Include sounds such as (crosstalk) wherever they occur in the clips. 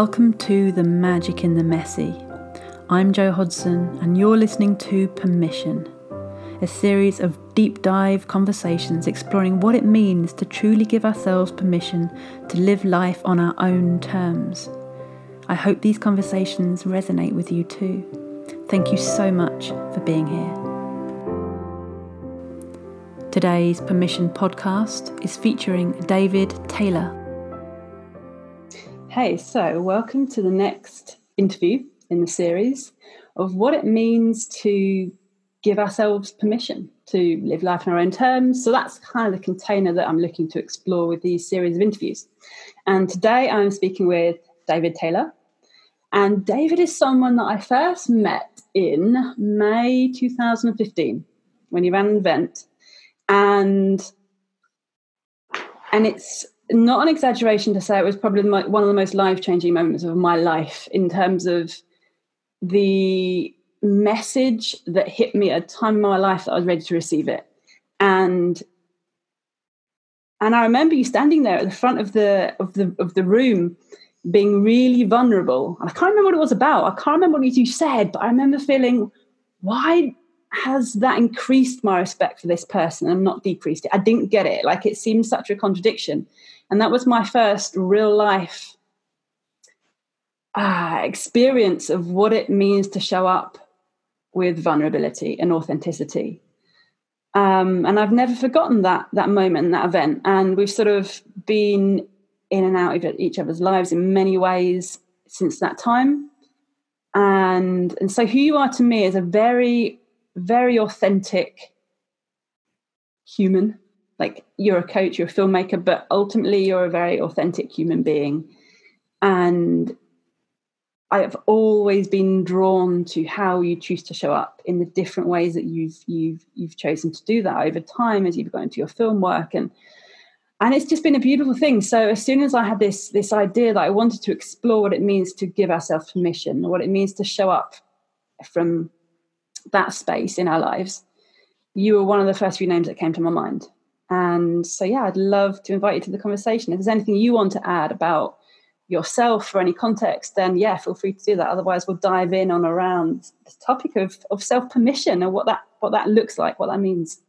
Welcome to The Magic in the Messy. I'm Jo Hodson, and you're listening to Permission, a series of deep dive conversations exploring what it means to truly give ourselves permission to live life on our own terms. I hope these conversations resonate with you too. Thank you so much for being here. Today's Permission podcast is featuring David Taylor. Hey, so welcome to the next interview in the series of what it means to give ourselves permission to live life on our own terms. So that's kind of the container that I'm looking to explore with these series of interviews. And today I'm speaking with David Taylor. And David is someone that I first met in May 2015 when he ran an event. And and it's not an exaggeration to say it was probably one of the most life changing moments of my life in terms of the message that hit me at a time in my life that I was ready to receive it. And and I remember you standing there at the front of the of the of the room being really vulnerable. I can't remember what it was about. I can't remember what you said, but I remember feeling, why has that increased my respect for this person and not decreased it? I didn't get it. Like it seemed such a contradiction. And that was my first real life uh, experience of what it means to show up with vulnerability and authenticity. Um, and I've never forgotten that that moment, that event. And we've sort of been in and out of each other's lives in many ways since that time. And and so who you are to me is a very, very authentic human like you're a coach, you're a filmmaker, but ultimately you're a very authentic human being. And I have always been drawn to how you choose to show up in the different ways that you've you've you've chosen to do that over time as you've gone into your film work and and it's just been a beautiful thing. So as soon as I had this this idea that I wanted to explore what it means to give ourselves permission, what it means to show up from that space in our lives, you were one of the first few names that came to my mind. And so, yeah, I'd love to invite you to the conversation. If there's anything you want to add about yourself or any context, then yeah, feel free to do that. Otherwise, we'll dive in on around the topic of, of self permission and what that what that looks like, what that means.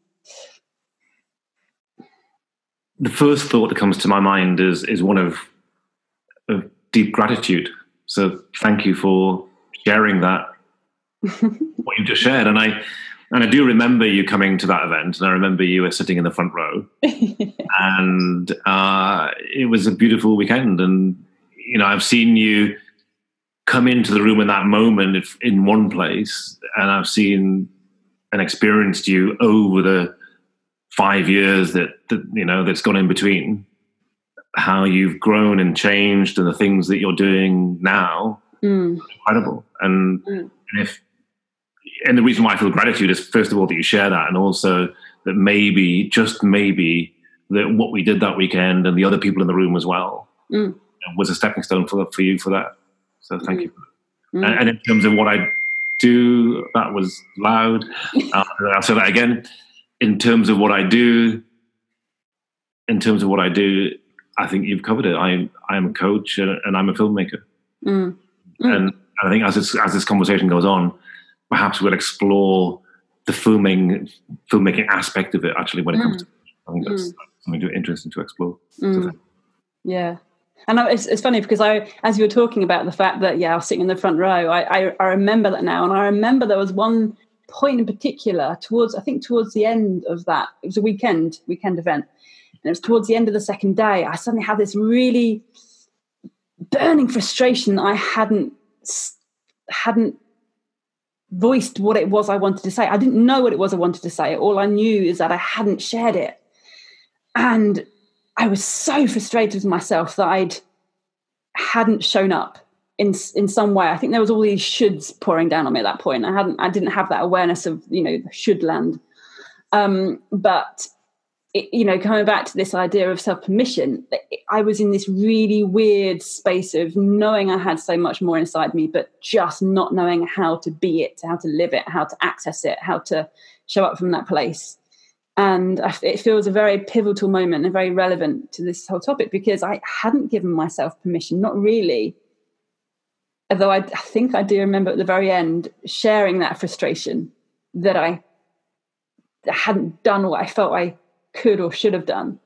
The first thought that comes to my mind is is one of of deep gratitude. So thank you for sharing that (laughs) what you just shared, and I and I do remember you coming to that event, and I remember you were sitting in the front row, (laughs) and uh, it was a beautiful weekend. And you know, I've seen you come into the room in that moment if, in one place, and I've seen and experienced you over the five years that, that you know that's gone in between. How you've grown and changed, and the things that you're doing now, mm. incredible. And, mm. and if and the reason why I feel gratitude is first of all that you share that, and also that maybe, just maybe, that what we did that weekend and the other people in the room as well mm. was a stepping stone for for you for that. So thank mm. you. Mm. And, and, in terms of what I do, that was loud. (laughs) uh, I'll say that again. In terms of what I do, in terms of what I do, I think you've covered it. I I am a coach and, and I'm a filmmaker, mm. Mm. and I think as this as this conversation goes on, perhaps we'll explore the filming filmmaking aspect of it actually when it mm. comes to I think that's mm. something interesting to explore. Mm. So yeah. And it's, it's funny because I, as you were talking about the fact that, yeah, I was sitting in the front row, I, I, I remember that now. And I remember there was one point in particular towards, I think towards the end of that, it was a weekend, weekend event. And it was towards the end of the second day, I suddenly had this really burning frustration that I hadn't, hadn't voiced what it was I wanted to say. I didn't know what it was I wanted to say. All I knew is that I hadn't shared it. And I was so frustrated with myself that I'd hadn't shown up in in some way. I think there was all these shoulds pouring down on me at that point. I hadn't I didn't have that awareness of, you know, should land. Um, but it, you know, coming back to this idea of self permission, I was in this really weird space of knowing I had so much more inside me, but just not knowing how to be it, how to live it, how to access it, how to show up from that place. And it feels a very pivotal moment and very relevant to this whole topic because I hadn't given myself permission, not really, although I, I think I do remember at the very end sharing that frustration that I hadn't done what I felt I could or should have done.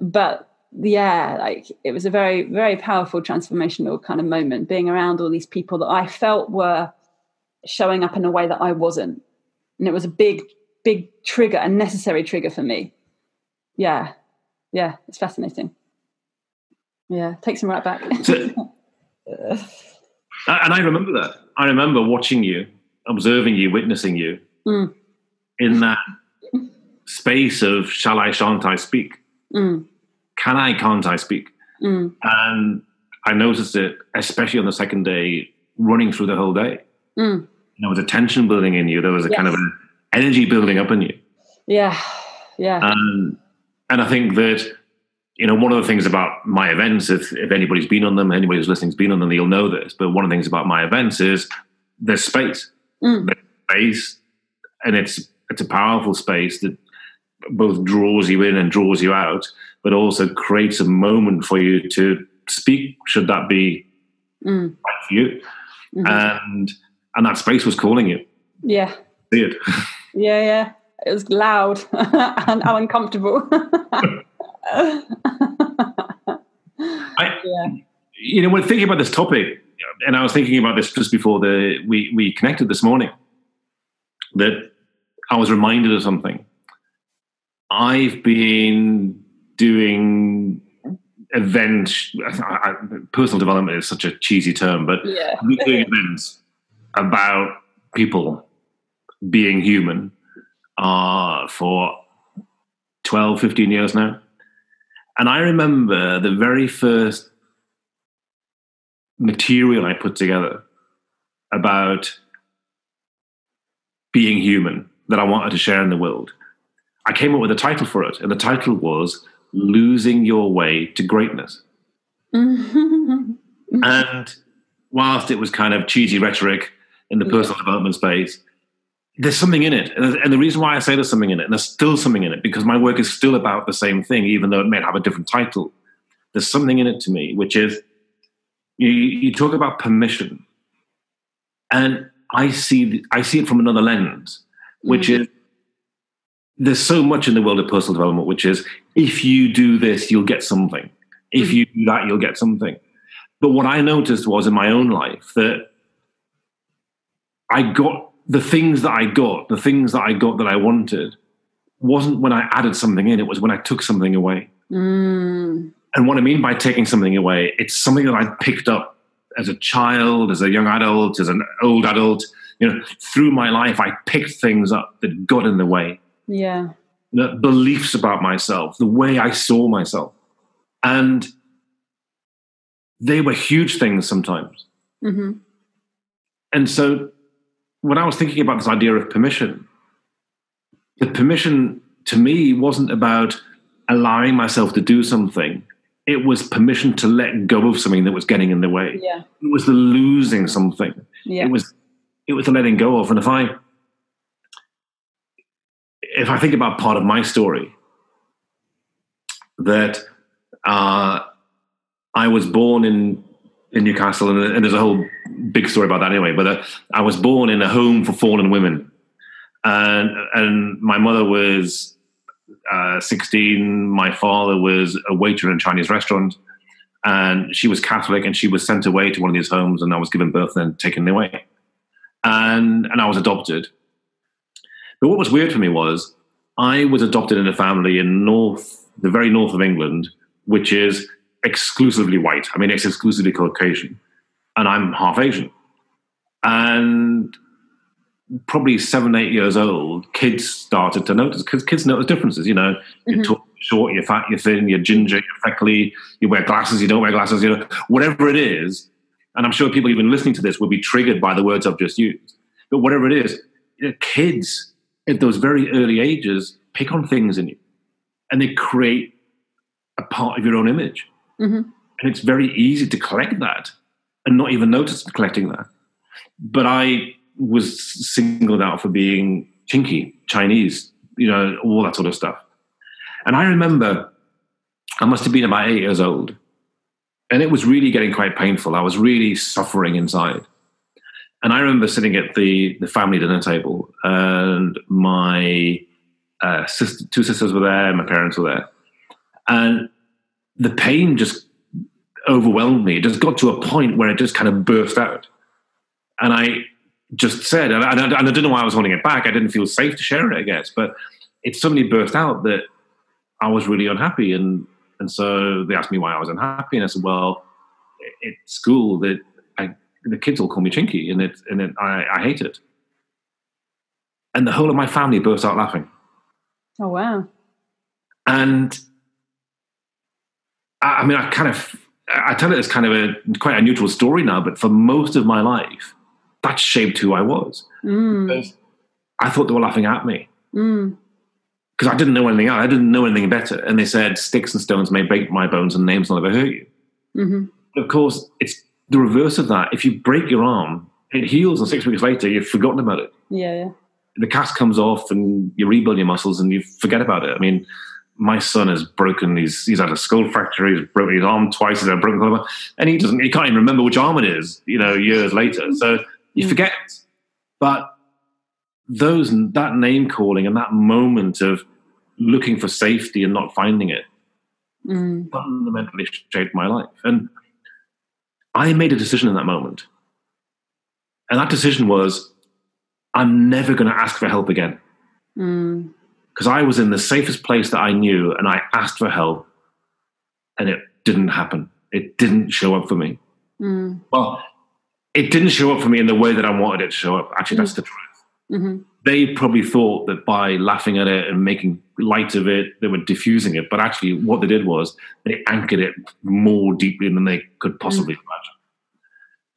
But yeah, like it was a very, very powerful transformational kind of moment being around all these people that I felt were showing up in a way that I wasn't. And it was a big, big trigger, a necessary trigger for me. Yeah. Yeah. It's fascinating. Yeah. Takes me right back. So, (laughs) and I remember that. I remember watching you, observing you, witnessing you mm. in that space of shall I, shan't I speak? Mm. Can I, can't I speak? Mm. And I noticed it, especially on the second day, running through the whole day. Mm. There was a tension building in you. There was a yes. kind of an energy building up in you. Yeah, yeah. And and I think that you know one of the things about my events, if if anybody's been on them, anybody who's listening's been on them, you'll know this. But one of the things about my events is there's space, mm. there's space, and it's it's a powerful space that both draws you in and draws you out, but also creates a moment for you to speak. Should that be mm. right for you? Mm-hmm. And and that space was calling you. Yeah. See it. (laughs) Yeah, yeah. It was loud (laughs) and uncomfortable. (laughs) I, yeah. You know, when thinking about this topic, and I was thinking about this just before the we we connected this morning, that I was reminded of something. I've been doing events. Personal development is such a cheesy term, but yeah. doing events about people being human uh, for 12, 15 years now. And I remember the very first material I put together about being human that I wanted to share in the world. I came up with a title for it, and the title was Losing Your Way to Greatness. (laughs) and whilst it was kind of cheesy rhetoric in the personal yeah. development space, there's something in it. And the reason why I say there's something in it, and there's still something in it, because my work is still about the same thing, even though it may have a different title. There's something in it to me, which is you, you talk about permission. And I see, I see it from another lens, which mm-hmm. is there's so much in the world of personal development, which is if you do this, you'll get something. If mm-hmm. you do that, you'll get something. But what I noticed was in my own life that I got the things that I got, the things that I got that I wanted, wasn't when I added something in, it was when I took something away. Mm. And what I mean by taking something away, it's something that I picked up as a child, as a young adult, as an old adult. You know, through my life, I picked things up that got in the way. Yeah. The beliefs about myself, the way I saw myself. And they were huge things sometimes. Mm-hmm. And so when I was thinking about this idea of permission, the permission to me wasn't about allowing myself to do something. It was permission to let go of something that was getting in the way. Yeah. It was the losing something. Yeah. It was it was the letting go of. And if I if I think about part of my story, that uh, I was born in in Newcastle, and, and, there's a whole big story about that anyway. But uh, I was born in a home for fallen women, and and my mother was uh, 16. My father was a waiter in a Chinese restaurant, and she was Catholic, and she was sent away to one of these homes, and I was given birth and taken away, and and I was adopted. But what was weird for me was I was adopted in a family in north, the very north of England, which is exclusively white. I mean, it's exclusively Caucasian, and I'm half Asian. And probably seven, eight years old, kids started to notice because kids notice differences. You know, mm-hmm. you're tall, short, you're fat, you're thin, you're ginger, you're freckly, you wear glasses, you don't wear glasses. You know, whatever it is. And I'm sure people even listening to this will be triggered by the words I've just used. But whatever it is, you know, kids at those very early ages pick on things in you, and they create a part of your own image. Mm-hmm. And it's very easy to collect that and not even notice collecting that. But I was singled out for being chinky, Chinese, you know, all that sort of stuff. And I remember I must have been about eight years old. and it was really getting quite painful. I was really suffering inside. And I remember sitting at the, the family dinner table, and my uh, sister, two sisters were there, my parents were there. And the pain just overwhelmed me. It just got to a point where it just kind of burst out. And I just said, and I, and I don't know why I was holding it back. I didn't feel safe to share it, I guess. But it suddenly burst out that I was really unhappy. And, and so they asked me why I was unhappy. And I said, well, at school, that the kids all call me Chinky, and it and it, I, I hate it. And the whole of my family burst out laughing. Oh wow! And I, I mean, I kind of I tell it as kind of a quite a neutral story now, but for most of my life, that shaped who I was. Mm. I thought they were laughing at me. Mm because I didn't know anything else. I didn't know anything better. And they said, sticks and stones may break my bones and names will never hurt you. Mm-hmm. Of course, it's the reverse of that, if you break your arm, it heals, and six weeks later, you've forgotten about it. Yeah, yeah. The cast comes off, and you rebuild your muscles, and you forget about it. I mean, my son has broken. He's he's had a skull fracture. He's broken his arm twice. He's had a broken collarbone, and he doesn't. He can't even remember which arm it is. You know, years later. So you mm. forget. But those that name calling and that moment of looking for safety and not finding it mm. fundamentally shaped my life. And I made a decision in that moment. And that decision was I'm never going to ask for help again. Because mm. I was in the safest place that I knew and I asked for help and it didn't happen. It didn't show up for me. Mm. Well, it didn't show up for me in the way that I wanted it to show up. Actually, that's mm. the truth. Mm-hmm. They probably thought that by laughing at it and making light of it, they were diffusing it. But actually, what they did was they anchored it more deeply than they could possibly mm. imagine.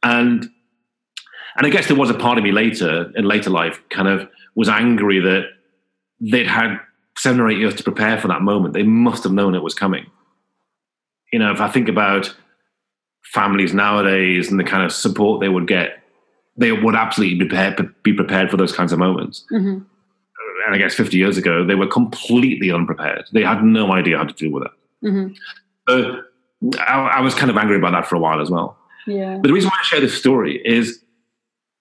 And and I guess there was a part of me later in later life kind of was angry that they'd had seven or eight years to prepare for that moment. They must have known it was coming. You know, if I think about families nowadays and the kind of support they would get, they would absolutely be prepared, be prepared for those kinds of moments. Mm-hmm and I guess 50 years ago, they were completely unprepared. They had no idea how to deal with it. Mm-hmm. So I, I, was kind of angry about that for a while as well. Yeah. But the reason why I share this story is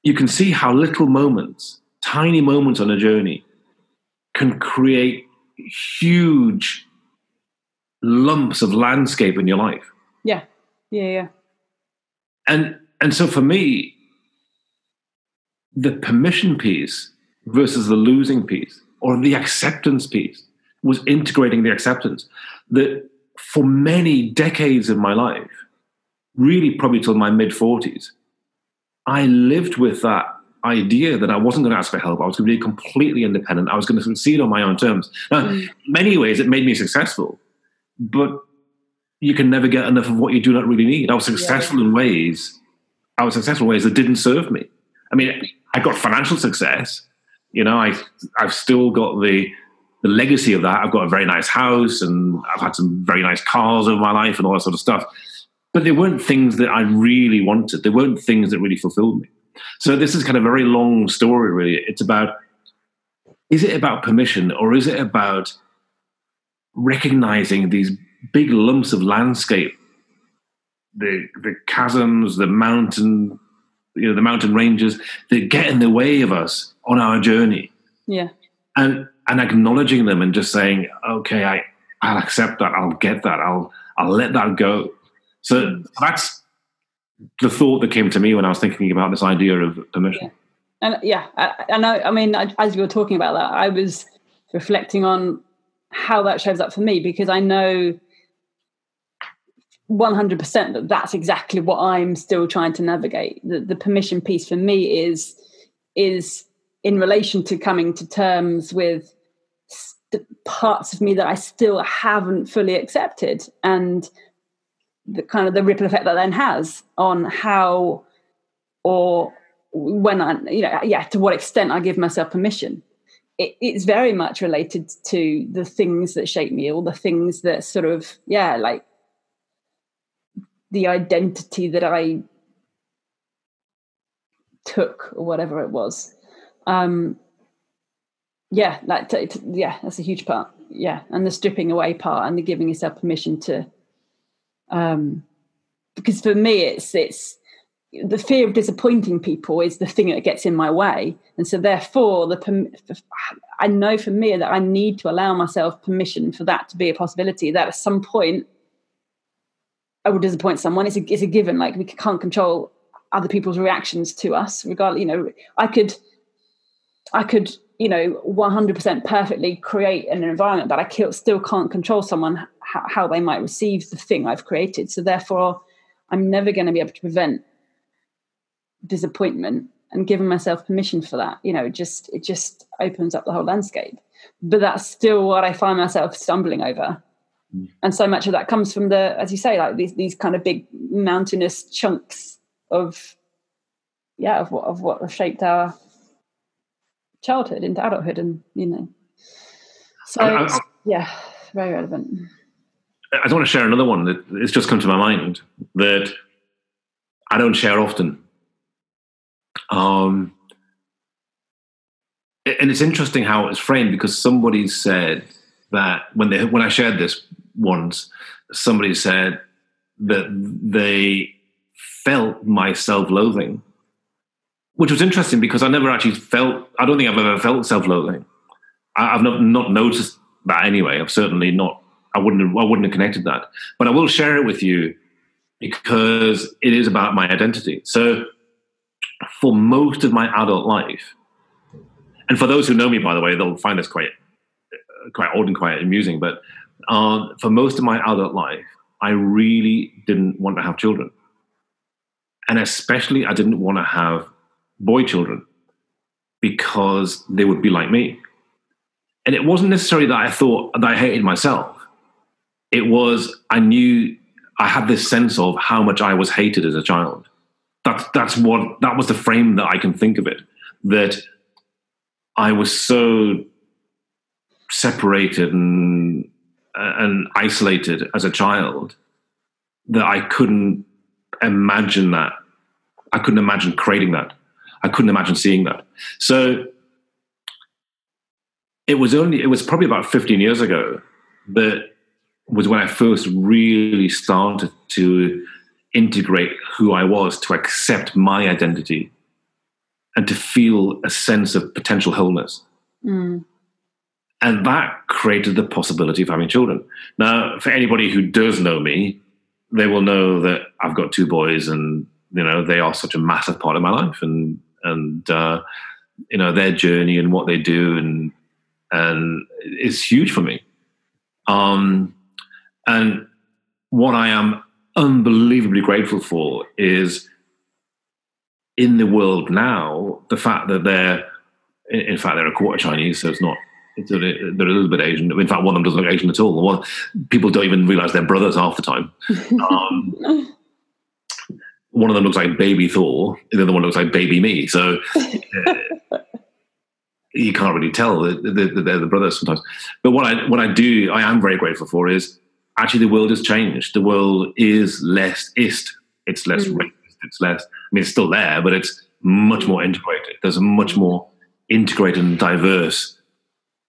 you can see how little moments, tiny moments on a journey, can create huge lumps of landscape in your life. Yeah. Yeah, yeah. And and so for me, the permission piece versus the losing piece or the acceptance piece was integrating the acceptance that for many decades of my life, really probably till my mid 40s, I lived with that idea that I wasn't going to ask for help. I was going to be completely independent. I was going to succeed on my own terms. Now, mm. many ways, it made me successful, but you can never get enough of what you do not really need. I was successful yeah. in ways, I was successful in ways that didn't serve me. I mean, I got financial success, you know, I I've still got the the legacy of that. I've got a very nice house and I've had some very nice cars over my life and all that sort of stuff. But they weren't things that I really wanted. They weren't things that really fulfilled me. So this is kind of a very long story, really. It's about is it about permission or is it about recognizing these big lumps of landscape, the the chasms, the mountain, you know, the mountain ranges that get in the way of us on our journey. Yeah. And and acknowledging them and just saying, okay, I, I'll accept that, I'll get that, I'll I'll let that go. So that's the thought that came to me when I was thinking about this idea of permission. Yeah. And yeah, I, I. I mean, as you were talking about that, I was reflecting on how that shows up for me because I know 100% that that's exactly what I'm still trying to navigate. The, the permission piece for me is is in relation to coming to terms with the parts of me that I still haven't fully accepted and the kind of the ripple effect that then has on how or when I, you know, yeah, to what extent I give myself permission. It, it's very much related to the things that shape me, or the things that sort of, yeah, like the identity that I took, or whatever it was. Um yeah like t- t- yeah that's a huge part. Yeah and the stripping away part and the giving yourself permission to um because for me it's it's the fear of disappointing people is the thing that gets in my way. And so therefore the i know for me that i need to allow myself permission for that to be a possibility that at some point i will disappoint someone. It's a, it's a given. Like we can't control other people's reactions to us regardless you know i could i could you know 100% perfectly create an environment but i still can't control someone how they might receive the thing i've created. So therefore i'm never going to be able to prevent disappointment and giving myself permission for that. You know it just it just opens up the whole landscape. But that's still what i find myself stumbling over. And so much of that comes from the as you say like these these kind of big mountainous chunks of yeah of what of what have shaped our childhood into adulthood and you know. So I, I, yeah very relevant. I don't want to share another one that it's just come to my mind that i don't share often. Um, and it's interesting how it's framed because somebody said that when they when I shared this once, somebody said that they felt my self-loathing, which was interesting because I never actually felt. I don't think I've ever felt self-loathing. I, have not not noticed that anyway. I've certainly not. I wouldn't. Have, I wouldn't have connected that, but I will share it with you because it is about my identity. So for most of my adult life, and for those who know me, by the way, they'll find this quite quite odd and quite amusing. But uh, for most of my adult life, I really didn't want to have children, and especially I didn't want to have boy children because they would be like me. And it wasn't necessarily that I thought that I hated myself. It was I knew I had this sense of how much I was hated as a child that's that's what that was the frame that I can think of it. That I was so separated and and isolated as a child that I couldn't imagine that. I couldn't imagine creating that. I couldn't imagine seeing that. So it was only it was probably about 15 years ago that was when I first really started to integrate who I was, to accept my identity, and to feel a sense of potential wholeness. Mm. And that created the possibility of having children. Now, for anybody who does know me, they will know that I've got two boys, and you know they are such a massive part of my life, and and uh, you know their journey and what they do, and and is huge for me. Um, and what I am unbelievably grateful for is in the world now the fact that they're in fact they're a quarter Chinese, so it's not. It's a, they're a little bit Asian. In fact, one of them doesn't look Asian at all. One, people don't even realize they're brothers half the time. (laughs) Um, one of them looks like baby Thor, and the other one looks like baby me. So (laughs) uh, you can't really tell that they're the brothers sometimes. But what I what I do, I am very grateful for is actually the world has changed. The world is less ist. It's less mm. racist. It's less. I mean, it's still there, but it's much more integrated. There's a much more integrated and diverse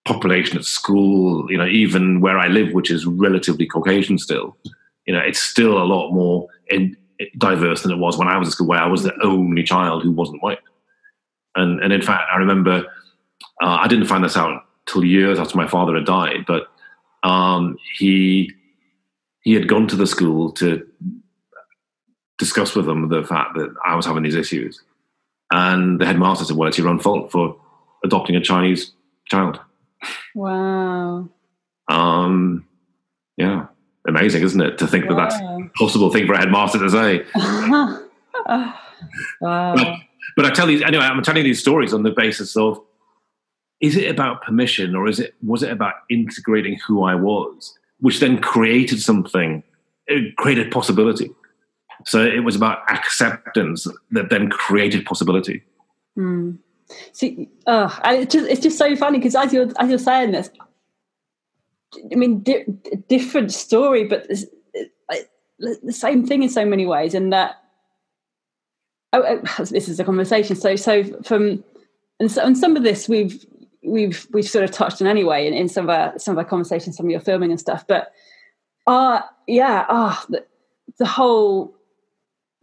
population at school. You know, even where I live, which is relatively Caucasian still, you know, it's still a lot more in, diverse than it was when I was at school, where I was the only child who wasn't white. And and in fact, I remember uh, I didn't find this out till years after my father had died, but um, he he had gone to the school to discuss with them the fact that I was having these issues. And the headmaster said, Well, it's your own fault for adopting a Chinese child. Wow. Um, yeah, amazing, isn't it? To think that that's a possible thing for a headmaster to say. (laughs) wow. But, but I tell you, anyway, I'm telling these stories on the basis of is it about permission or is it was it about integrating who I was? which then created something, it created possibility. So it was about acceptance that then created possibility. Mm. See, uh, it's just it's just so funny because as you're as you're saying this, I mean, di- different story, but the same thing in so many ways. And that oh, oh, (laughs) this is a conversation. So so from and so and some of this we've we've we've sort of touched on anyway in, in some of our some of our conversations, some of your filming and stuff. But uh yeah, ah, the, the whole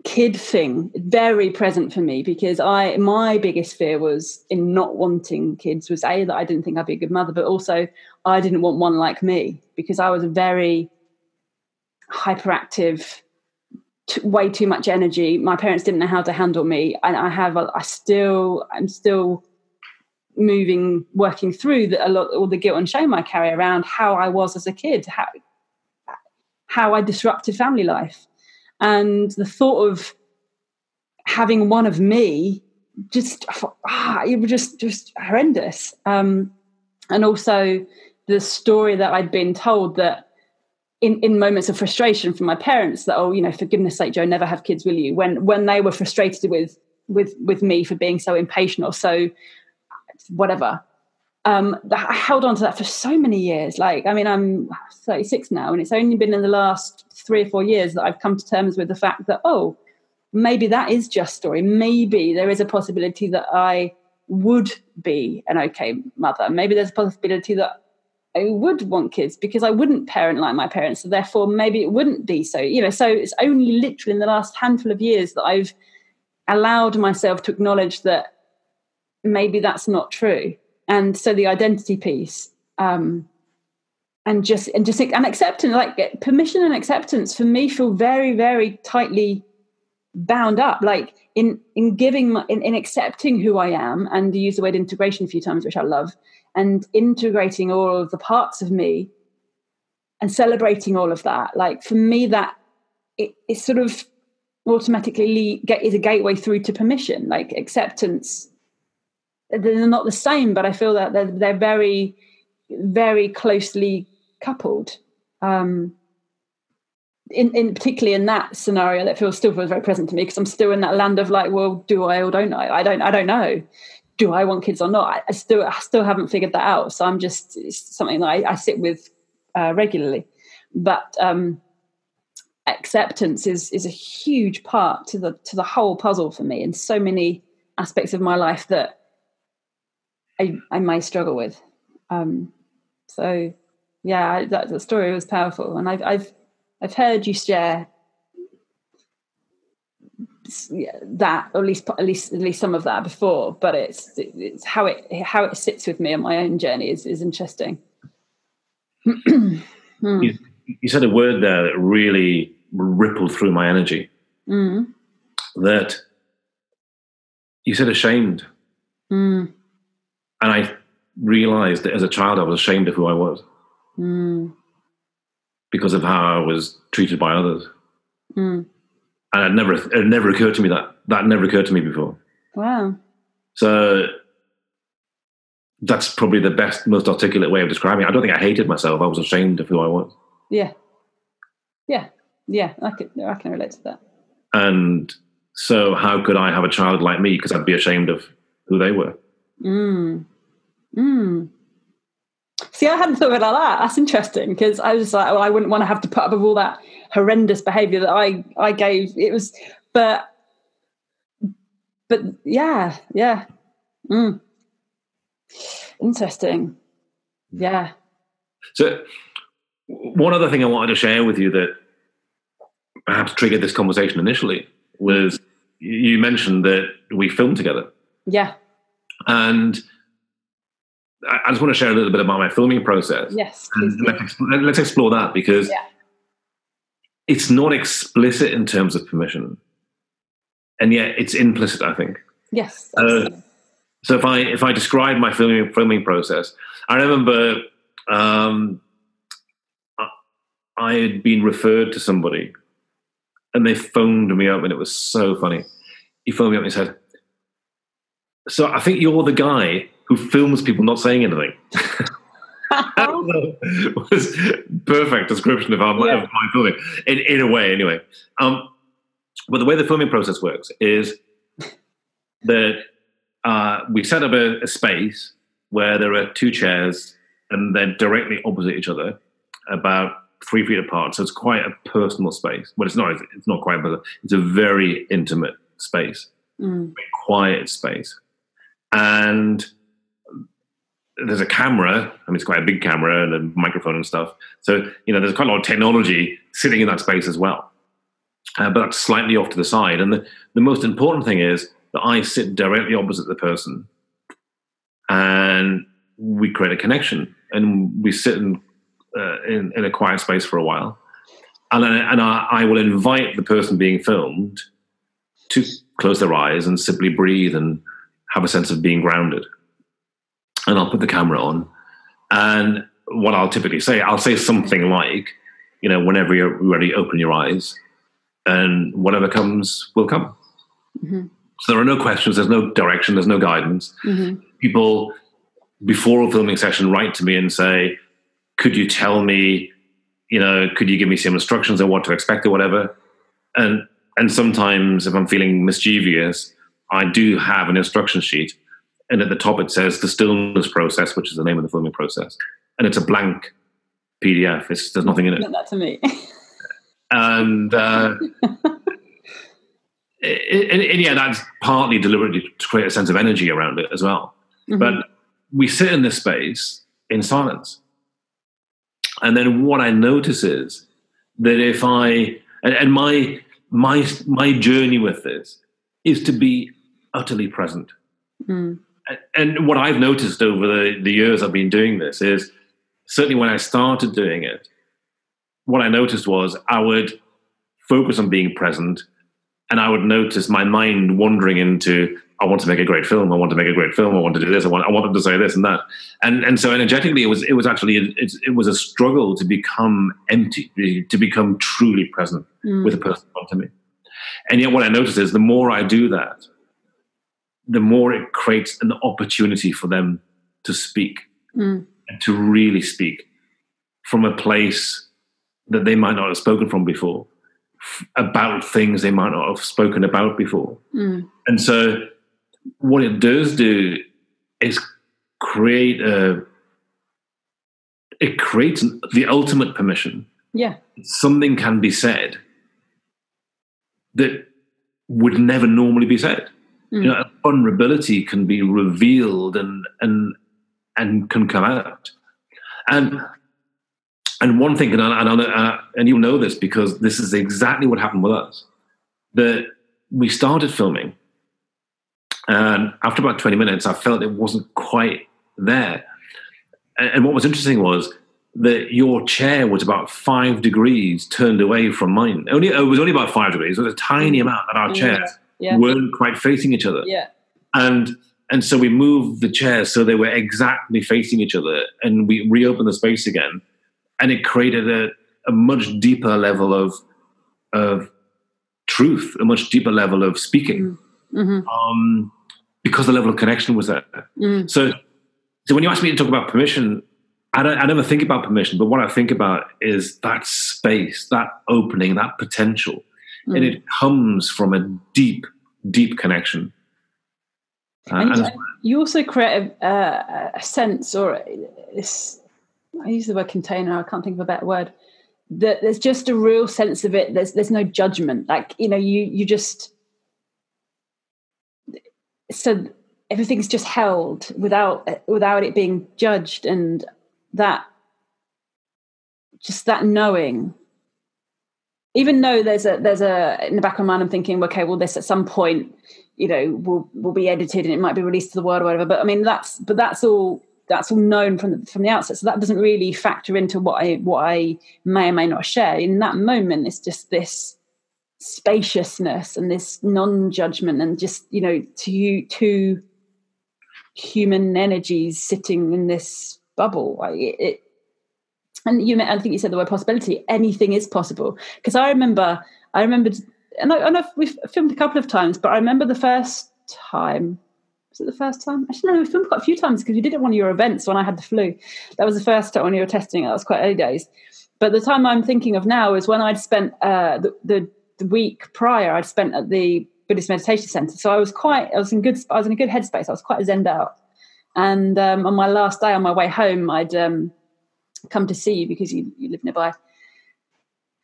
kid thing very present for me because I my biggest fear was in not wanting kids was a that I didn't think I'd be a good mother, but also I didn't want one like me because I was a very hyperactive, t- way too much energy. My parents didn't know how to handle me, and I have a, I still I'm still moving working through the, a lot all the guilt and shame I carry around how I was as a kid, how how I disrupted family life and the thought of having one of me just ah, it was just just horrendous. Um, and also the story that i'd been told that in, in moments of frustration from my parents that oh you know for goodness sake Jo never have kids will you? When when they were frustrated with with with me for being so impatient or so whatever um, I held on to that for so many years. Like, I mean, I'm 36 now, and it's only been in the last three or four years that I've come to terms with the fact that, oh, maybe that is just story. Maybe there is a possibility that I would be an okay mother. Maybe there's a possibility that I would want kids because I wouldn't parent like my parents. So therefore, maybe it wouldn't be so. You know, so it's only literally in the last handful of years that I've allowed myself to acknowledge that maybe that's not true and so the identity piece um, and just and just and acceptance like permission and acceptance for me feel very very tightly bound up like in in giving my, in, in accepting who i am and use the word integration a few times which i love and integrating all of the parts of me and celebrating all of that. Like for me that it, it sort of automatically get is a gateway through to permission. Like acceptance they're not the same, but I feel that they're, they're very, very closely coupled. Um, in, in particularly in that scenario, that feels still feels very present to me because I'm still in that land of like, well, do I or don't I? I don't, I don't know. Do I want kids or not? I, I still, I still haven't figured that out. So I'm just it's something that I, I sit with uh, regularly. But um, acceptance is is a huge part to the to the whole puzzle for me in so many aspects of my life that I, I may struggle with. Um, so yeah, that, that story was powerful, and I've I've I've heard you share that, or at least at least at least some of that before. But it's it's how it how it sits with me on my own journey is is interesting. (clears throat) hmm. you, you, said a word there that really rippled through my energy. Mm. That you said ashamed. Mm and I realized that as a child I was ashamed of who I was mm. because of how I was treated by others. Mm. And it never it never occurred to me that that never occurred to me before. Wow. So that's probably the best, most articulate way of describing it. I don't think I hated myself. I was ashamed of who I was. Yeah. Yeah. Yeah. I can I can relate to that. And so how could I have a child like me? Because I'd be ashamed of who they were. Mm. Mm. See, I hadn't thought of it like that. That's interesting because I was like, well, I wouldn't want to have to put up with all that horrendous behaviour that I I gave. It was, but, but yeah, yeah. Mm. Interesting. Yeah. So, one other thing I wanted to share with you that perhaps triggered this conversation initially was you mentioned that we filmed together. Yeah. And I just want to share a little bit about my filming process. Yes. let's, let's, explore that because yeah. it's not explicit in terms of permission, and yet it's implicit. I think. Yes. Uh, so if I if I describe my filming filming process, I remember um, I had been referred to somebody, and they phoned me up, and it was so funny. He phoned me up and he said, so I think you're the guy who films people not saying anything. (laughs) (laughs) was perfect description of, our, yeah. of my filming in, in a way, anyway. Um, but the way the filming process works is that uh, we set up a, a, space where there are two chairs and they're directly opposite each other, about three feet apart. So it's quite a personal space. Well, it's not. It's not quite, but it's a very intimate space, mm. quiet space and there's a camera. I mean, it's quite a big camera and a microphone and stuff. So you know, there's quite a lot of technology sitting in that space as well. uh, but that's slightly off to the side. And the, the most important thing is that I sit directly opposite the person and we create a connection and we sit in, uh, in, in, a quiet space for a while. And, and I, I will invite the person being filmed to close their eyes and simply breathe and have a sense of being grounded. And I'll put the camera on. And what I'll typically say, I'll say something like, you know, whenever you're ready, open your eyes, and whatever comes will come. Mm-hmm. So there are no questions, there's no direction, there's no guidance. Mm-hmm. People before a filming session write to me and say, "Could you tell me, you know, could you give me some instructions on what to expect or whatever?" And and sometimes if I'm feeling mischievous, I do have an instruction sheet, and at the top it says the stillness process, which is the name of the filming process, and it's a blank PDF. It's, there's nothing in it. Not that to me. (laughs) and, uh, and, and, yeah, that's partly deliberately to create a sense of energy around it as well. Mm-hmm. But we sit in this space in silence. And then what I notice is that if I, and, and my, my, my journey with this is to be utterly present. Mm. And what I've noticed over the, the years I've been doing this is certainly when I started doing it, what I noticed was I would focus on being present and I would notice my mind wandering into, I want to make a great film. I want to make a great film. I want to do this. I want, I want them to say this and that. And, and so energetically, it was, it was actually, it, it was a struggle to become empty, to become truly present mm. with the person in front of me. And yet what I noticed is the more I do that, the more it creates an opportunity for them to speak mm. and to really speak from a place that they might not have spoken from before about things they might not have spoken about before. Mm. And so, what it does do is create a it creates the ultimate permission. Yeah, something can be said that would never normally be said. Mm. You know, vulnerability can be revealed and and and can come out. And and one thing, and, I, and, I, uh, and you'll know this because this is exactly what happened with us. That we started filming, and after about 20 minutes, I felt it wasn't quite there. And, and what was interesting was that your chair was about five degrees turned away from mine. Only it was only about five degrees. It was a tiny amount that our chairs yeah. Yeah. weren't quite facing each other. Yeah. And and so we moved the chairs so they were exactly facing each other, and we reopened the space again and it created a, a much deeper level of of truth, a much deeper level of speaking, mm-hmm. mm-hmm. um, because the level of connection was there. Mm. So, so when you ask me to talk about permission, I, don't, I never think about permission, but what I think about is that space, that opening, that potential, mm. and it comes from a deep, deep connection. Uh, and, and you also create a, a sense or this I use the word container. I can't think of a better word. That there's just a real sense of it. There's there's no judgment. Like you know, you you just so everything's just held without without it being judged, and that just that knowing. Even though there's a there's a in the back of my mind, I'm thinking, okay, well, this at some point, you know, will will be edited and it might be released to the world or whatever. But I mean, that's but that's all that's all known from the, from the outset. So that doesn't really factor into what I what I may or may not share. In that moment, it's just this spaciousness and this non-judgment and just you know two two human energies sitting in this bubble. it, it and you I think you said the word possibility. Anything is possible because I remember I remember and I, I've, we've filmed a couple of times, but I remember the first time was it the first time? Actually, no, we filmed quite a few times because you did it one of your events when I had the flu. That was the first time when you were testing. That was quite early days. But the time I'm thinking of now is when I'd spent uh, the, the, the week prior. I'd spent at the Buddhist Meditation Center, so I was quite. I was in good. I was in a good headspace. I was quite zened out. And um, on my last day, on my way home, I'd um, come to see you because you, you live nearby.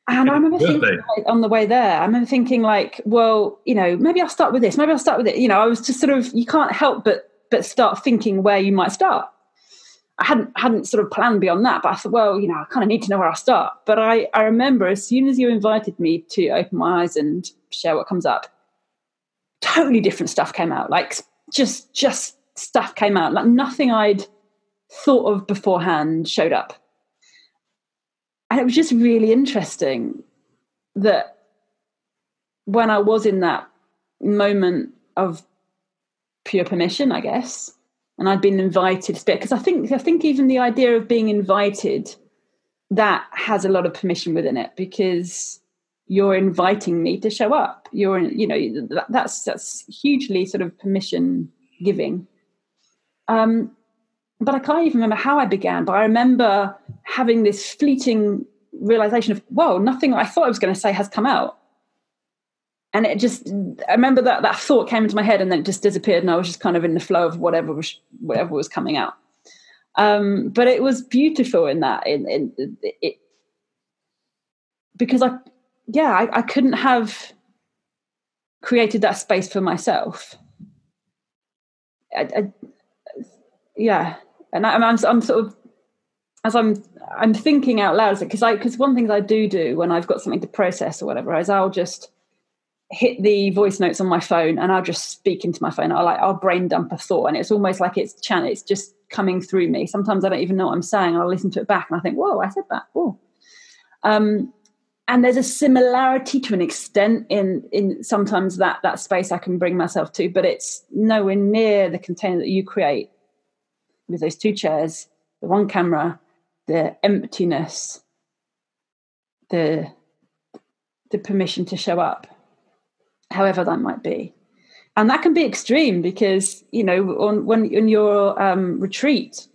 And I remember thinking like, on the way there, I remember thinking like, well, you know, maybe I'll start with this, maybe I'll start with it. You know, I was just sort of you can't help but but start thinking where you might start. I hadn't hadn't sort of planned beyond that, but I thought, well, you know, I kind of need to know where I'll start. But I, I remember as soon as you invited me to open my eyes and share what comes up, totally different stuff came out. Like just just stuff came out. Like nothing I'd thought of beforehand showed up. And it was just really interesting that when I was in that moment of pure permission, I guess, and I'd been invited to speak because I think I think even the idea of being invited that has a lot of permission within it because you're inviting me to show up. You're you know that, that's that's hugely sort of permission giving. Um, but I can't even remember how I began. But I remember having this fleeting realization of, whoa, nothing I thought I was going to say has come out and it just i remember that that thought came into my head and then it just disappeared and i was just kind of in the flow of whatever was whatever was coming out um, but it was beautiful in that in, in it because i yeah I, I, couldn't have created that space for myself I, I, yeah and I, am I'm, I'm sort of as i'm i'm thinking out loud because i because one thing i do do when i've got something to process or whatever is i'll just hit the voice notes on my phone and I'll just speak into my phone. I'll like I'll brain dump a thought and it's almost like it's channel it's just coming through me. Sometimes I don't even know what I'm saying. I'll listen to it back and I think, whoa, I said that. Oh. Um, and there's a similarity to an extent in in sometimes that that space I can bring myself to, but it's nowhere near the container that you create with those two chairs, the one camera, the emptiness, the the permission to show up however that might be. And that can be extreme because, you know, on when in your um, retreat,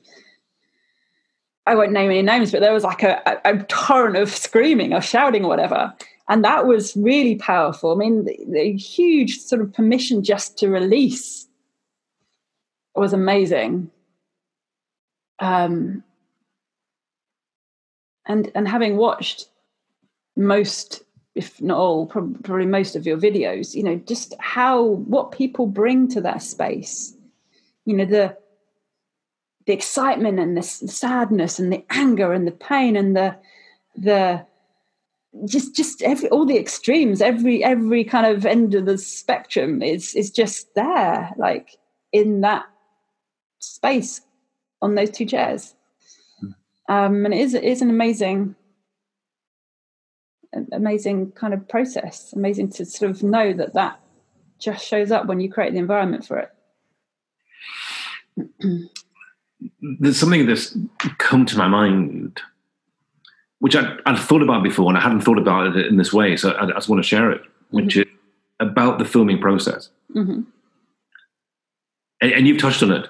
I won't name any names, but there was like a, a, a, torrent of screaming or shouting or whatever. And that was really powerful. I mean, the, the huge sort of permission just to release was amazing. Um, and and having watched most if not all, probably most of your videos, you know, just how what people bring to that space. You know, the the excitement and the sadness and the anger and the pain and the the just just every all the extremes every every kind of end of the spectrum is is just there like in that space on those two chairs hmm. um and it is it is an amazing amazing kind of process. Amazing to sort of know that that just shows up when you create the environment for it. (clears throat) There's something that's come to my mind, which I, would thought about before, and I hadn't thought about it in this way. So I, I just want to share it, which mm-hmm. is about the filming process. Mm-hmm. And, and you've touched on it.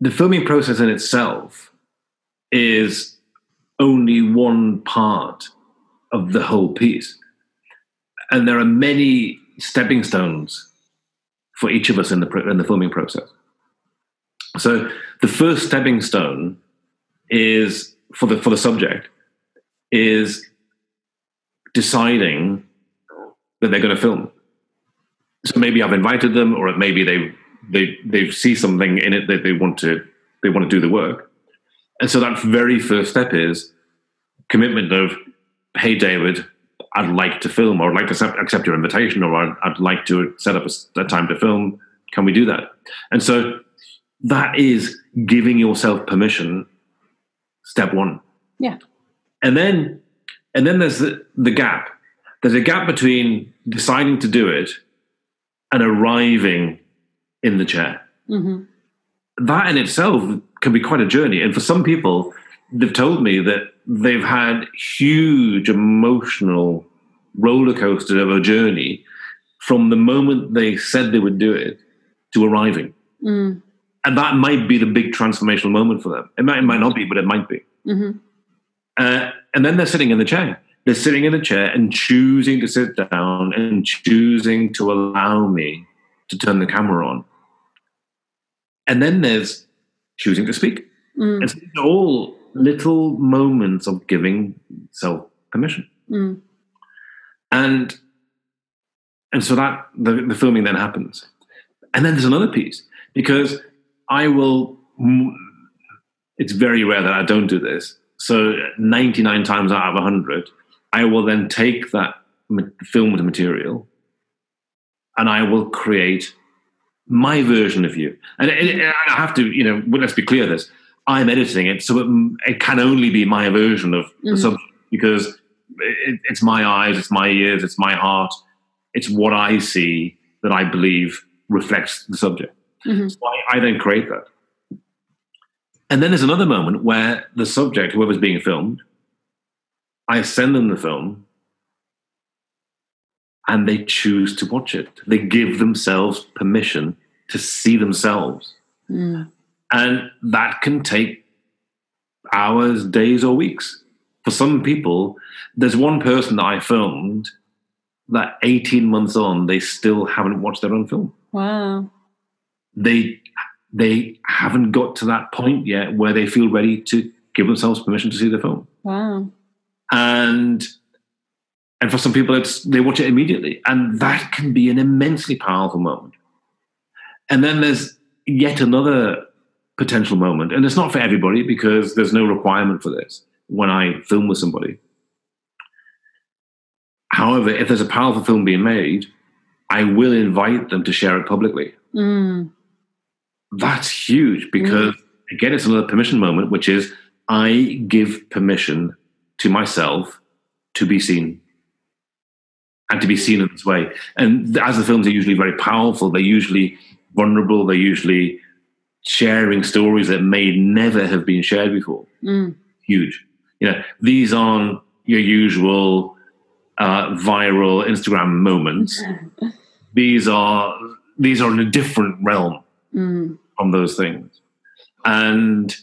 The filming process in itself is only one part of the whole piece. And there are many stepping stones for each of us in the, in the filming process. So the first stepping stone is for the for the subject is deciding that they're going to film. So maybe I've invited them, or maybe they they they see something in it that they want to they want to do the work. And so that very first step is commitment of, hey, David, I'd like to film, or I'd like to accept your invitation, or I'd, I'd like to set up a, a time to film. Can we do that? And so that is giving yourself permission. Step one. Yeah. And then, and then there's the, the gap. There's a gap between deciding to do it and arriving in the chair. Mm-hmm. That in itself can be quite a journey. And for some people, they've told me that they've had huge emotional roller coaster of a journey from the moment they said they would do it to arriving. Mm. And that might be the big transformational moment for them. It might, it might not be, but it might be. Mm-hmm. Uh, and then they're sitting in the chair. They're sitting in the chair and choosing to sit down and choosing to allow me to turn the camera on. And then there's choosing to speak. Mm. And so it's all little moments of giving self permission. Mm. And and so that the, the filming then happens. And then there's another piece because I will it's very rare that I don't do this. So 99 times out of 100, I will then take that filmed material and I will create my version of you. And, and I have to, you know, let's be clear this. I'm editing it, so it, it can only be my version of mm-hmm. the subject because it, it's my eyes, it's my ears, it's my heart, it's what I see that I believe reflects the subject. Mm-hmm. So I, I then create that. And then there's another moment where the subject, whoever's being filmed, I send them the film and they choose to watch it. They give themselves permission to see themselves. Mm. And that can take hours, days, or weeks. For some people, there's one person that I filmed that 18 months on, they still haven't watched their own film. Wow. They they haven't got to that point yet where they feel ready to give themselves permission to see the film. Wow. And and for some people it's they watch it immediately. And that can be an immensely powerful moment. And then there's yet another potential moment. And it's not for everybody because there's no requirement for this when I film with somebody. However, if there's a powerful film being made, I will invite them to share it publicly. Mm. That's huge because, mm. again, it's another permission moment, which is I give permission to myself to be seen and to be seen in this way. And as the films are usually very powerful, they're usually vulnerable, they're usually sharing stories that may never have been shared before. Mm. Huge. You know, these aren't your usual uh, viral Instagram moments. (laughs) these are these are in a different realm mm. from those things, and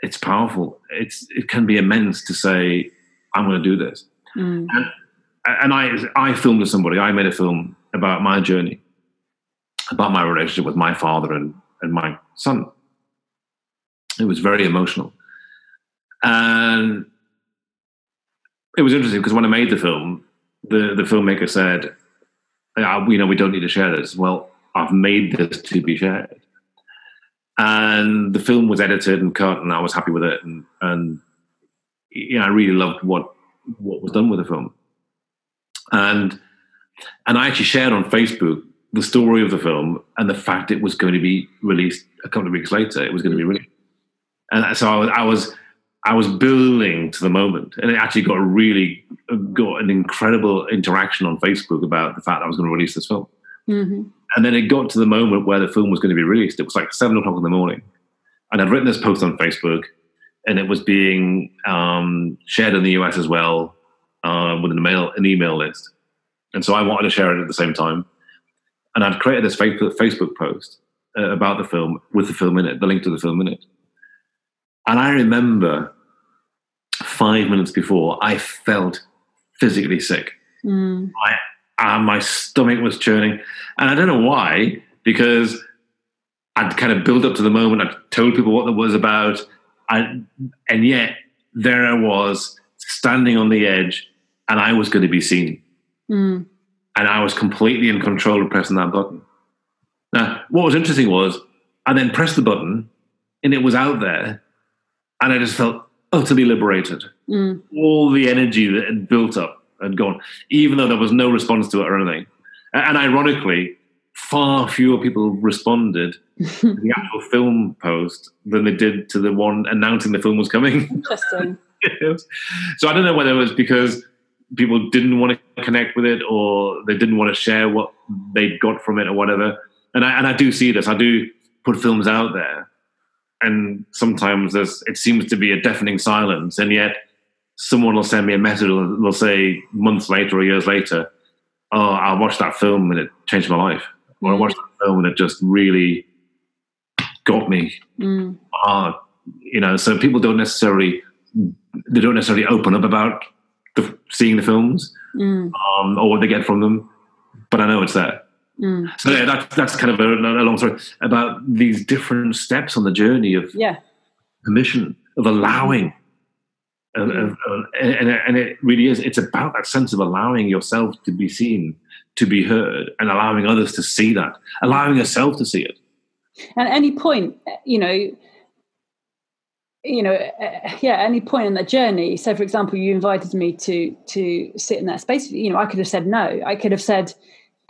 it's powerful. It's it can be immense to say, "I'm going to do this," mm. and and I I filmed with somebody. I made a film about my journey, about my relationship with my father and and my son. It was very emotional, and it was interesting because when I made the film, the the filmmaker said, yeah, "You know, we don't need to share this." Well, I've made this to be shared, and the film was edited and cut, and I was happy with it, and and know, I really loved what what was done with the film, and and I actually shared on Facebook the story of the film and the fact it was going to be released a couple of weeks later. It was going to be released, and so I was, I was I was building to the moment, and it actually got a really got an incredible interaction on Facebook about the fact I was going to release this film. Mm-hmm. And then it got to the moment where the film was going to be released. It was like seven o'clock in the morning, and I'd written this post on Facebook, and it was being um, shared in the US as well uh, with an email an email list. And so I wanted to share it at the same time, and I'd created this Facebook post uh, about the film with the film in it, the link to the film in it. And I remember five minutes before, I felt physically sick. Mm. I, uh, my stomach was churning. And I don't know why, because I'd kind of built up to the moment. I'd told people what it was about. I, and yet, there I was standing on the edge, and I was going to be seen. Mm. And I was completely in control of pressing that button. Now, what was interesting was I then pressed the button, and it was out there and I just felt utterly liberated. Mm. All the energy that had built up had gone, even though there was no response to it or anything. And ironically, far fewer people responded to the (laughs) actual film post than they did to the one announcing the film was coming. Interesting. (laughs) so I don't know whether it was because people didn't want to connect with it or they didn't want to share what they got from it or whatever. And I, and I do see this. I do put films out there and sometimes there's it seems to be a deafening silence, and yet someone will send me a message. They'll say months later or years later, "Oh, I watched that film and it changed my life," or "I watched that film and it just really got me." Mm. Uh, you know, so people don't necessarily they don't necessarily open up about the, seeing the films mm. um, or what they get from them, but I know it's there. Mm. So yeah, that's that's kind of a, a, long story about these different steps on the journey of yeah. permission, of allowing, of, of, of, and, and it really is. It's about that sense of allowing yourself to be seen, to be heard, and allowing others to see that, allowing yourself to see it. At any point, you know, you know, yeah, any point in that journey. So, for example, you invited me to to sit in that space. You know, I could have said no. I could have said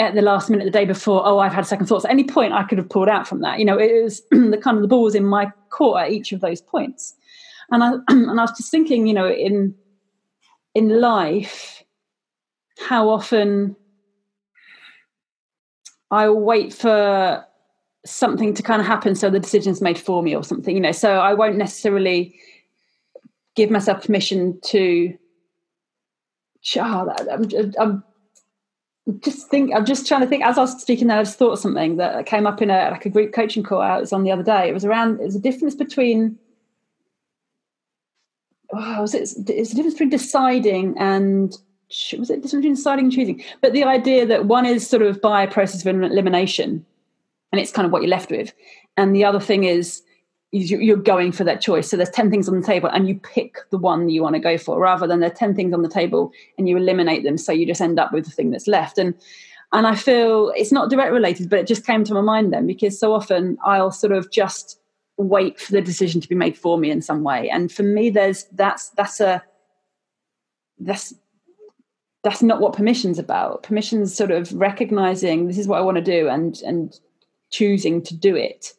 at the last minute, the day before, oh, I've had second thoughts. At any point, I could have pulled out from that. You know, it was (clears throat) the kind of the ball was in my court at each of those points. And I (clears throat) and I was just thinking, you know, in in life, how often I wait for something to kind of happen so the decision's made for me or something, you know. So I won't necessarily give myself permission to. Oh, I'm, I'm just think. I'm just trying to think. As I was speaking, there, I just thought something that came up in a like a group coaching call I was on the other day. It was around. It was a difference between. Oh, was it? It's the difference between deciding and was it between deciding and choosing? But the idea that one is sort of by a process of elimination, and it's kind of what you're left with, and the other thing is you're going for that choice. So there's 10 things on the table and you pick the one you want to go for rather than there are 10 things on the table and you eliminate them. So you just end up with the thing that's left. And, and I feel it's not direct related, but it just came to my mind then because so often I'll sort of just wait for the decision to be made for me in some way. And for me, there's, that's, that's a, that's, that's not what permission's about. Permission's sort of recognizing this is what I want to do and, and choosing to do it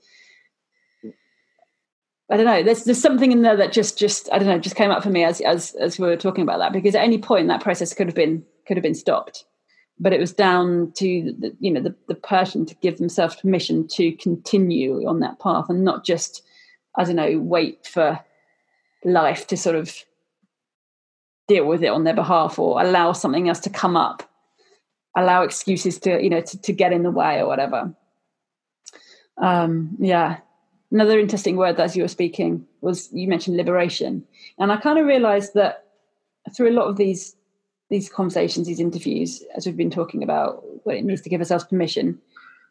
I don't know. There's there's something in there that just just I don't know just came up for me as as as we were talking about that because at any point that process could have been could have been stopped, but it was down to the, you know the the person to give themselves permission to continue on that path and not just I don't know wait for life to sort of deal with it on their behalf or allow something else to come up, allow excuses to you know to, to get in the way or whatever. Um, yeah, another interesting word that as you were speaking was you mentioned liberation. And i kind of realized that through a lot of these these conversations these interviews as we've been talking about what it needs to give ourselves permission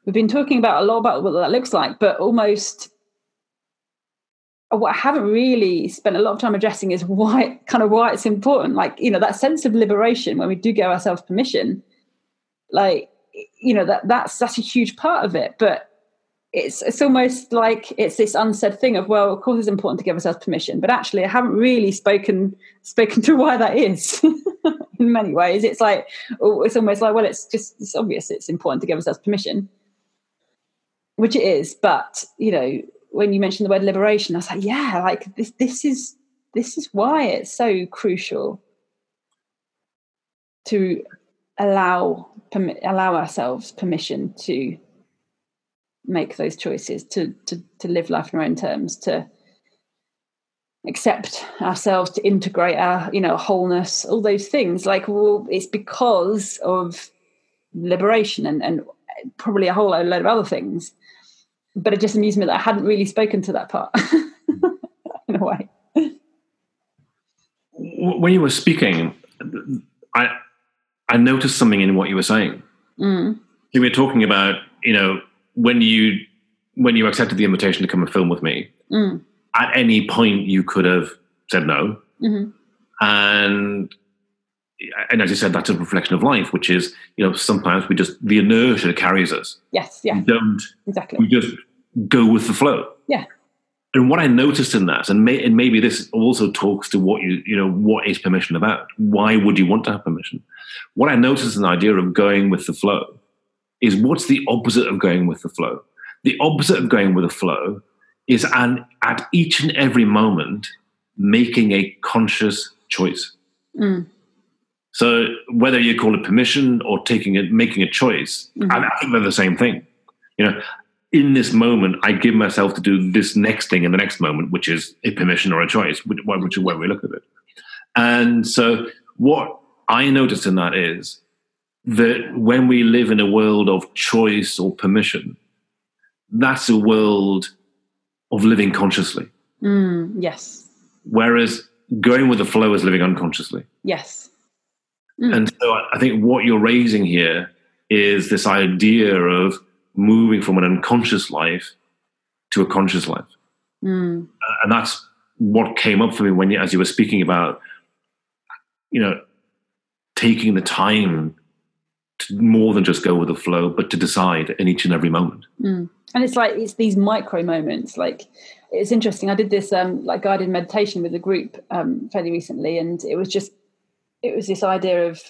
we've been talking about a lot about what that looks like but almost what i haven't really spent a lot of time addressing is why kind of why it's important. Like you know that sense of liberation when we do give ourselves permission like you know that that's that's a huge part of it. But it's it's almost like it's this unsaid thing of well of course it's important to give ourselves permission but actually i haven't really spoken spoken to why that is (laughs) in many ways. It's like oh, it's almost like well it's just it's obvious it's important to give ourselves permission which it is. But you know when you mentioned the word liberation i was like yeah like this this is this is why it's so crucial to allow permit allow ourselves permission to make those choices to to to live life in our own terms to accept ourselves to integrate our you know wholeness all those things. Like well it's because of liberation and and probably a whole load of other things. But it just amused me that i hadn't really spoken to that part (laughs) in a way. When you were speaking i i noticed something in what you were saying. Mm. you were talking about you know when you when you accepted the invitation to come and film with me, mm. at any point you could have said no, mm-hmm. and and as you said, that's a reflection of life, which is you know sometimes we just the inertia carries us. Yes, yeah, we don't exactly. We just go with the flow. Yeah. And what I noticed in that, and, may, and maybe this also talks to what you you know what is permission about? Why would you want to have permission? What I noticed is an idea of going with the flow is what's the opposite of going with the flow? The opposite of going with the flow is an, at each and every moment making a conscious choice. Mm. So whether you call it permission or taking it, making a choice, mm-hmm. I, think they're the same thing. You know, in this moment, I give myself to do this next thing in the next moment, which is a permission or a choice, which, which is where we look at it. And so, what I noticed in that is that when we live in a world of choice or permission, that's a world of living consciously. Mm, yes. Whereas going with the flow is living unconsciously. Yes. Mm. And so I think what you're raising here is this idea of moving from an unconscious life to a conscious life. Mm. And that's what came up for me when you, as you were speaking about, you know, taking the time more than just go with the flow, but to decide in each and every moment. Mm. And it's like it's these micro moments. Like it's interesting. I did this um, like guided meditation with a group um, fairly recently, and it was just it was this idea of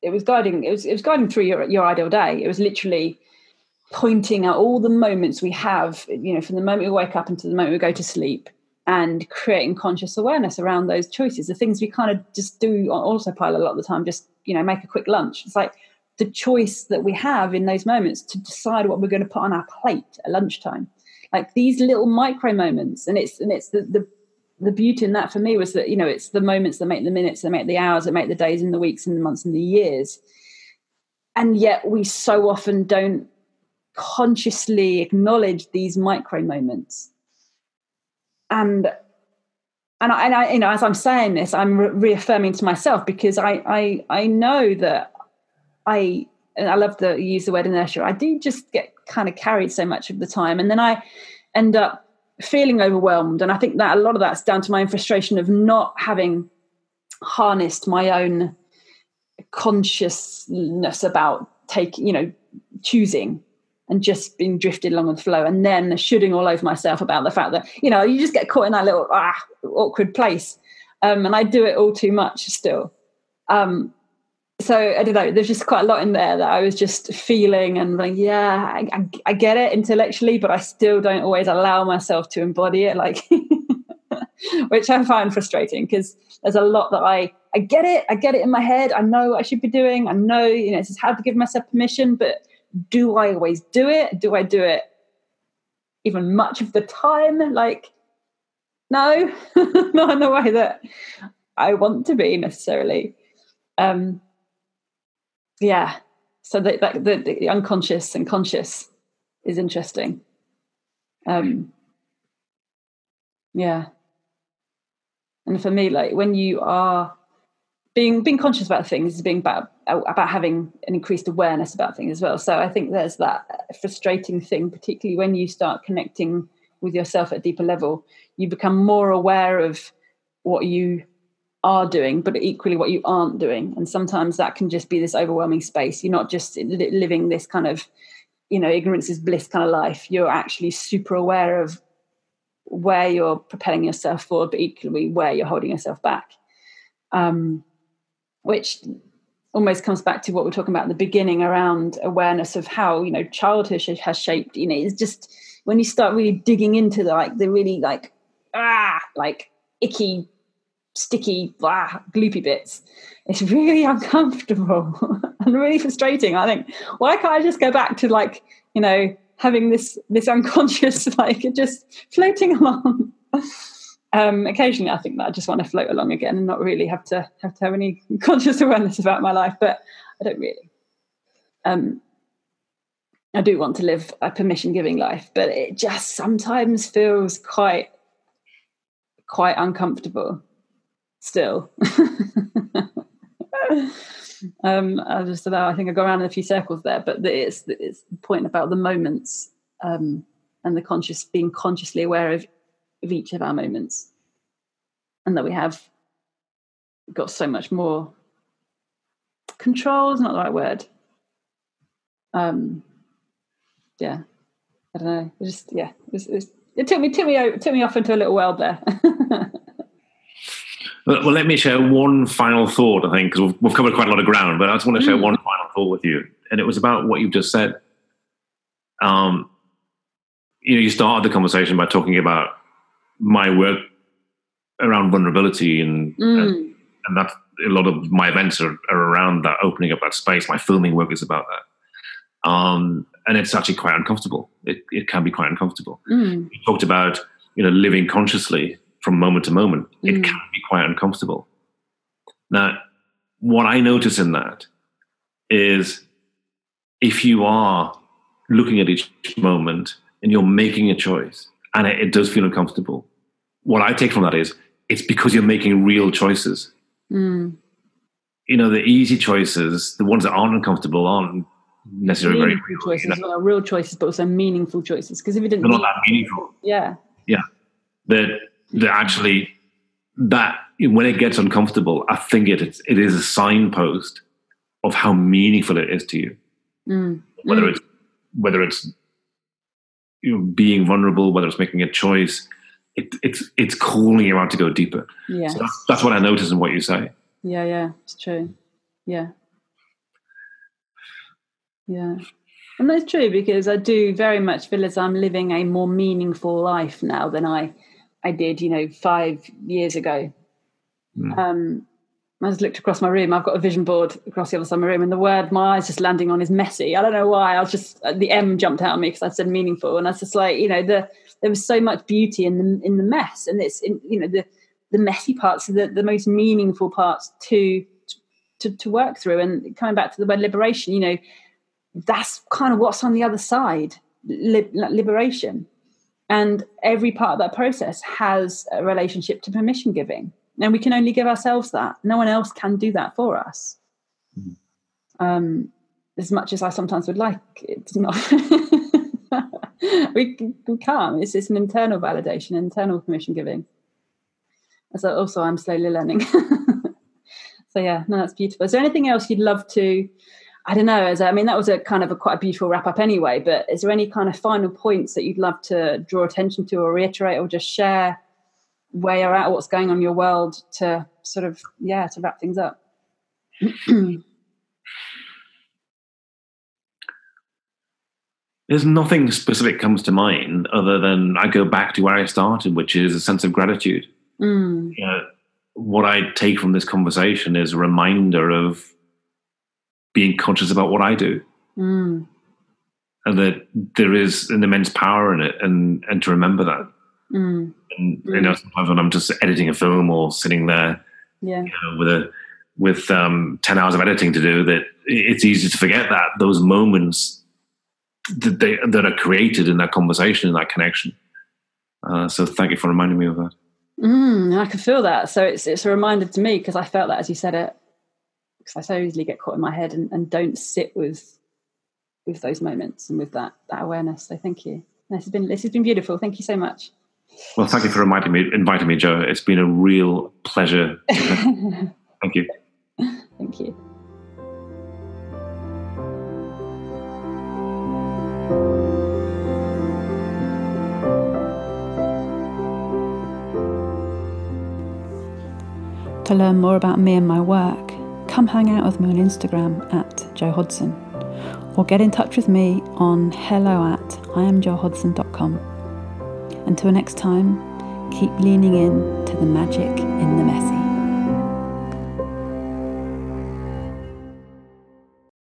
it was guiding it was it was guiding through your your ideal day. It was literally pointing out all the moments we have, you know, from the moment we wake up until the moment we go to sleep, and creating conscious awareness around those choices. The things we kind of just do on autopilot a lot of the time, just you know, make a quick lunch. It's like the choice that we have in those moments to decide what we're going to put on our plate at lunchtime. Like these little micro moments, and it's and it's the the the beauty in that for me was that you know it's the moments that make the minutes, that make the hours, that make the days and the weeks and the months and the years. And yet we so often don't consciously acknowledge these micro moments. And and I, and I, you know, as I'm saying this, I'm re- reaffirming to myself because I, I, I know that I and I love to use the word inertia. I do just get kind of carried so much of the time, and then I end up feeling overwhelmed. And I think that a lot of that's down to my own frustration of not having harnessed my own consciousness about taking, you know, choosing and just being drifted along with the flow and then shooting all over myself about the fact that, you know, you just get caught in that little ah, awkward place. Um, and I do it all too much still. Um, so I don't know. There's just quite a lot in there that I was just feeling and like, yeah, I, I, I get it intellectually, but I still don't always allow myself to embody it, like, (laughs) which I find frustrating because there's a lot that I I get it, I get it in my head. I know what I should be doing. I know, you know, this is how to give myself permission, but do I always do it? Do I do it even much of the time? Like, no, (laughs) not in the way that I want to be necessarily. Um, yeah so the, the, the, unconscious and conscious is interesting um yeah and for me like when you are being being conscious about things is being about about having an increased awareness about things as well so i think there's that frustrating thing particularly when you start connecting with yourself at a deeper level you become more aware of what you are doing, but equally what you aren't doing. And sometimes that can just be this overwhelming space. You're not just living this kind of, you know, ignorance is bliss kind of life. You're actually super aware of where you're propelling yourself forward, but equally where you're holding yourself back. Um, which almost comes back to what we're talking about in the beginning around awareness of how you know childhood has shaped you know it's just when you start really digging into the like the really like ah like icky sticky, blah, gloopy bits. It's really (laughs) uncomfortable (laughs) and really frustrating. I think, why can't I just go back to like, you know, having this this unconscious, (laughs) like just floating along? Um, occasionally, I think that I just want to float along again and not really have to have to have any (laughs) conscious awareness about my life, but I don't really. Um, I do want to live a permission giving life, but it just sometimes feels quite quite uncomfortable still. (laughs) um, I just allow, I think I go around in a few circles there, but it's it's the point about the moments um, and the conscious being consciously aware of, of each of our moments, and that we have got so much more control is not the right word. Um, yeah, I don't know. It just yeah, it, was, it, was, it took me took me it took me off into a little world there. (laughs) Well, let me share one final thought, I think, because we've, we've, covered quite a lot of ground, but I just want to share mm. one final thought with you. And it was about what you've just said. Um, you know, you started the conversation by talking about my work around vulnerability and, mm. and, and that a lot of my events are, are, around that opening up that space. My filming work is about that. Um, and it's actually quite uncomfortable. It, it can be quite uncomfortable. Mm. You talked about, you know, living consciously from moment to moment, mm. it can be quite uncomfortable. Now, what I notice in that is if you are looking at each moment and you're making a choice and it, it does feel uncomfortable, what I take from that is it's because you're making real choices. Mm. You know, the easy choices, the ones that aren't uncomfortable, aren't necessarily meaningful very real. choices, you know? real choices, but also meaningful choices. Because if you didn't, they're not that meaningful. Yeah, yeah. That that actually that when it gets uncomfortable, I think it it is a signpost of how meaningful it is to you. Mm. Whether Mm. it's whether it's you know, being vulnerable, whether it's making a choice, it, it's it's calling you out to go deeper. yeah, So that's, that's what I notice in what you say. yeah, yeah. It's true. Yeah, yeah, and that's true because I do very much feel as I'm living a more meaningful life now than I I did, you know, five years ago. Mm. Um, I just looked across my room. I've got a vision board across the other side of my room, and the word my eyes just landing on is messy. I don't know why. I was just uh, the M jumped out at me because I said meaningful, and I was just like, you know, the there was so much beauty in the in the mess, and it's in, you know the the messy parts are the, the most meaningful parts to to to work through. And coming back to the word liberation, you know, that's kind of what's on the other side, li- liberation, and every part of that process has a relationship to permission giving and we can only give ourselves that. No one else can do that for us. Mhm. Um, as much as I sometimes would like, it's not. (laughs) we, we can't. It's, it's an internal validation, internal permission giving. So also, I'm slowly learning. (laughs) so yeah, no, that's beautiful. Is there anything else you'd love to? I don't know. As I mean, that was a kind of a quite a beautiful wrap up anyway. But is there any kind of final points that you'd love to draw attention to, or reiterate, or just share? Where you're at, what's going on in your world to sort of, yeah, to wrap things up. (clears throat) There's nothing specific comes to mind other than I go back to where I started, which is a sense of gratitude. Mm, You know, what I take from this conversation is a reminder of being conscious about what I do, mm, and that there is an immense power in it, and and to remember that. Mm, And you know, sometimes when I'm just editing a film or sitting there yeah, you know, with a with um, ten hours of editing to do, that it's easy to forget that those moments that they that are created in that conversation, in that connection. Uh, so thank you for reminding me of that. mm, I can feel that. So it's it's a reminder to me because I felt that as you said it, because I so easily get caught in my head and, and don't sit with with those moments and with that that awareness. So thank you. This has been this has been beautiful. Thank you so much. Well, thank you for reminding me, inviting me, Jo. It's been a real pleasure. (laughs) thank you. Thank you. To learn more about me and my work, come hang out with me on Instagram at Jo Hodson or get in touch with me on hello at iamjoehodson.com. Until next time, keep leaning in to the magic in the messy.